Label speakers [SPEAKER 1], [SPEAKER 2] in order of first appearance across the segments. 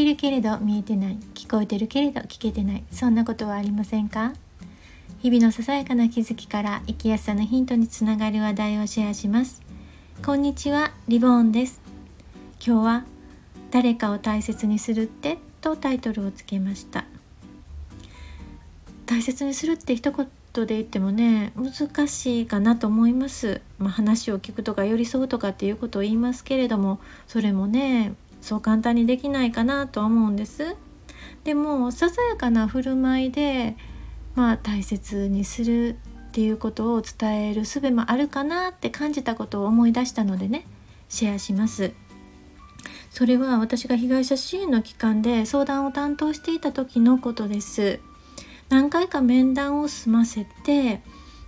[SPEAKER 1] ているけれど見えてない。聞こえてるけれど聞けてない。そんなことはありませんか？日々のささやかな気づきから生きやすさのヒントにつながる話題をシェアします。こんにちはリボーンです。今日は誰かを大切にするってとタイトルをつけました。大切にするって一言で言ってもね難しいかなと思います、まあ、話を聞くとか寄り添うとかっていうことを言いますけれどもそれもねそう簡単にできないかなとは思うんです。でもささやかな振る舞いでまあ大切にするっていうことを伝える術もあるかなって感じたことを思い出したのでねシェアします。それは私が被害者支援の機関で相談を担当していた時のことです。何回か面談を済ませて、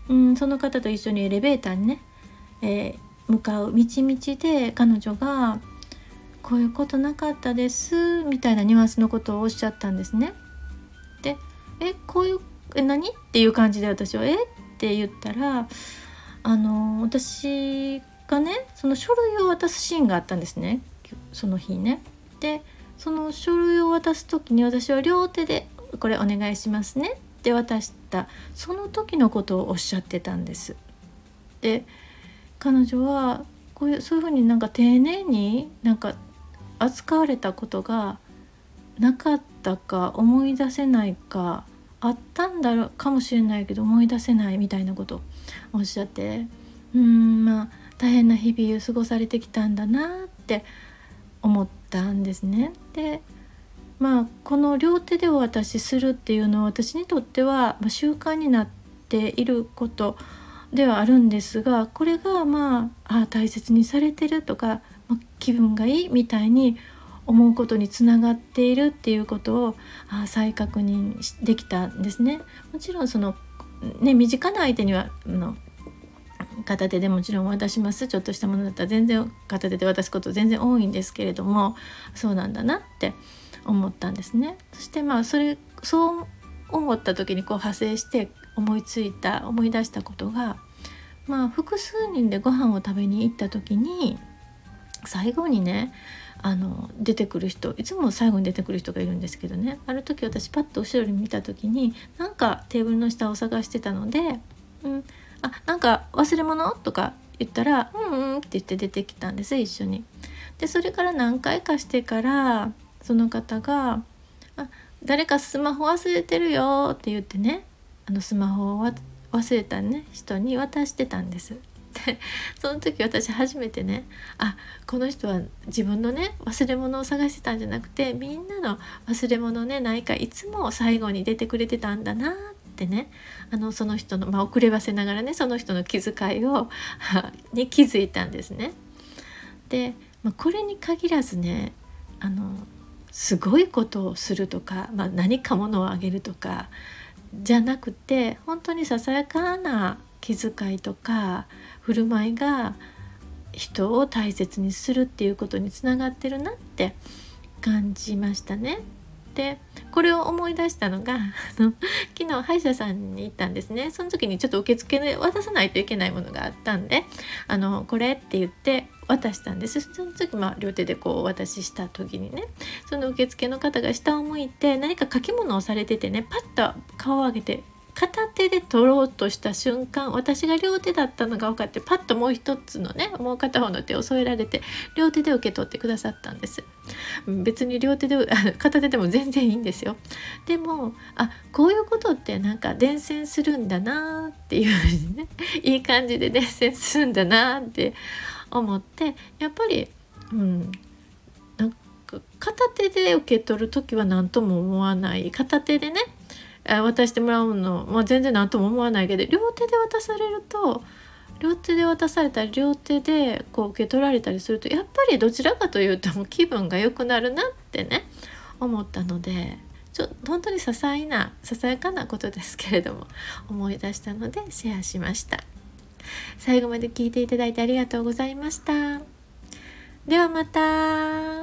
[SPEAKER 1] うん、その方と一緒にエレベーターにね、えー、向かう道々で彼女が「こういうことなかったです」みたいなニュアンスのことをおっしゃったんですね。で「えこういうえ何?」っていう感じで私は「え？っ?」て言ったらあの私がねその書類を渡すシーンがあったんですねその日ね。でその書類を渡す時に私は両手でこれお願いしますねって渡したその時のことをおっしゃってたんです。で彼女はこういうそういうふうになんか丁寧になんか扱われたことがなかったか思い出せないかあったんだろうかもしれないけど思い出せないみたいなことをおっしゃってうんまあ大変な日々を過ごされてきたんだなって思ったんですね。でまあこの両手でお渡しするっていうのは私にとっては、習慣になっていることではあるんですがこれがまああ大切にされてるとか、気分がいいみたいに思うことにつながっているっていうことをあ再確認できたんですね。もちろんそのね身近な相手にはあの片手でもちろん渡しますちょっとしたものだったら全然片手で渡すこと全然多いんですけれどもそうなんだなって思ったんですね。そしてまあそれそう思った時にこう派生して思いついた思い出したことが、まあ、複数人でご飯を食べに行った時に最後にねあの出てくる人いつも最後に出てくる人がいるんですけどねある時私パッと後ろに見た時になんかテーブルの下を探してたので「うん、あなんか忘れ物?」とか言ったら「うんうん」って言って出てきたんです一緒に。でそれから何回かしてからその方が「あ誰かスマホ忘れてるよ」って言ってねあのスマホを忘れたね人に渡してたんです。その時私初めてねあこの人は自分のね忘れ物を探してたんじゃなくてみんなの忘れ物ねないかいつも最後に出てくれてたんだなってねあのその人の、まあ、遅ればせながらねその人の気遣いを に気づいたんですね。で、まあ、これに限らずねあのすごいことをするとか、まあ、何かものをあげるとかじゃなくて本当にささやかな気遣いとか振る舞いが人を大切にするっていうことにつながってるなって感じましたね。でこれを思い出したのがあの昨日歯医者さんに行ったんですねその時にちょっと受付で渡さないといけないものがあったんであのこれって言って渡したんですその時、まあ、両手でこうお渡しした時にねその受付の方が下を向いて何か書き物をされててねパッと顔を上げて片手で取ろうとした瞬間私が両手だったのが分かってパッともう一つのねもう片方の手を添えられて両手で受け取ってくださったんです。別に両手で片手でも全然いいんですよ。でもあこういうことってなんか伝染するんだなっていうふうにねいい感じで伝染するんだなって思ってやっぱりうんなんか片手で受け取る時は何とも思わない。片手でね渡してもらうの、まあ、全然何とも思わないけど両手で渡されると両手で渡されたり両手でこう受け取られたりするとやっぱりどちらかというともう気分が良くなるなってね思ったのでちょ本当に些細なささやかなことですけれども思い出したのでシェアしました。最後まで聞いていただいてありがとうございました。ではまた。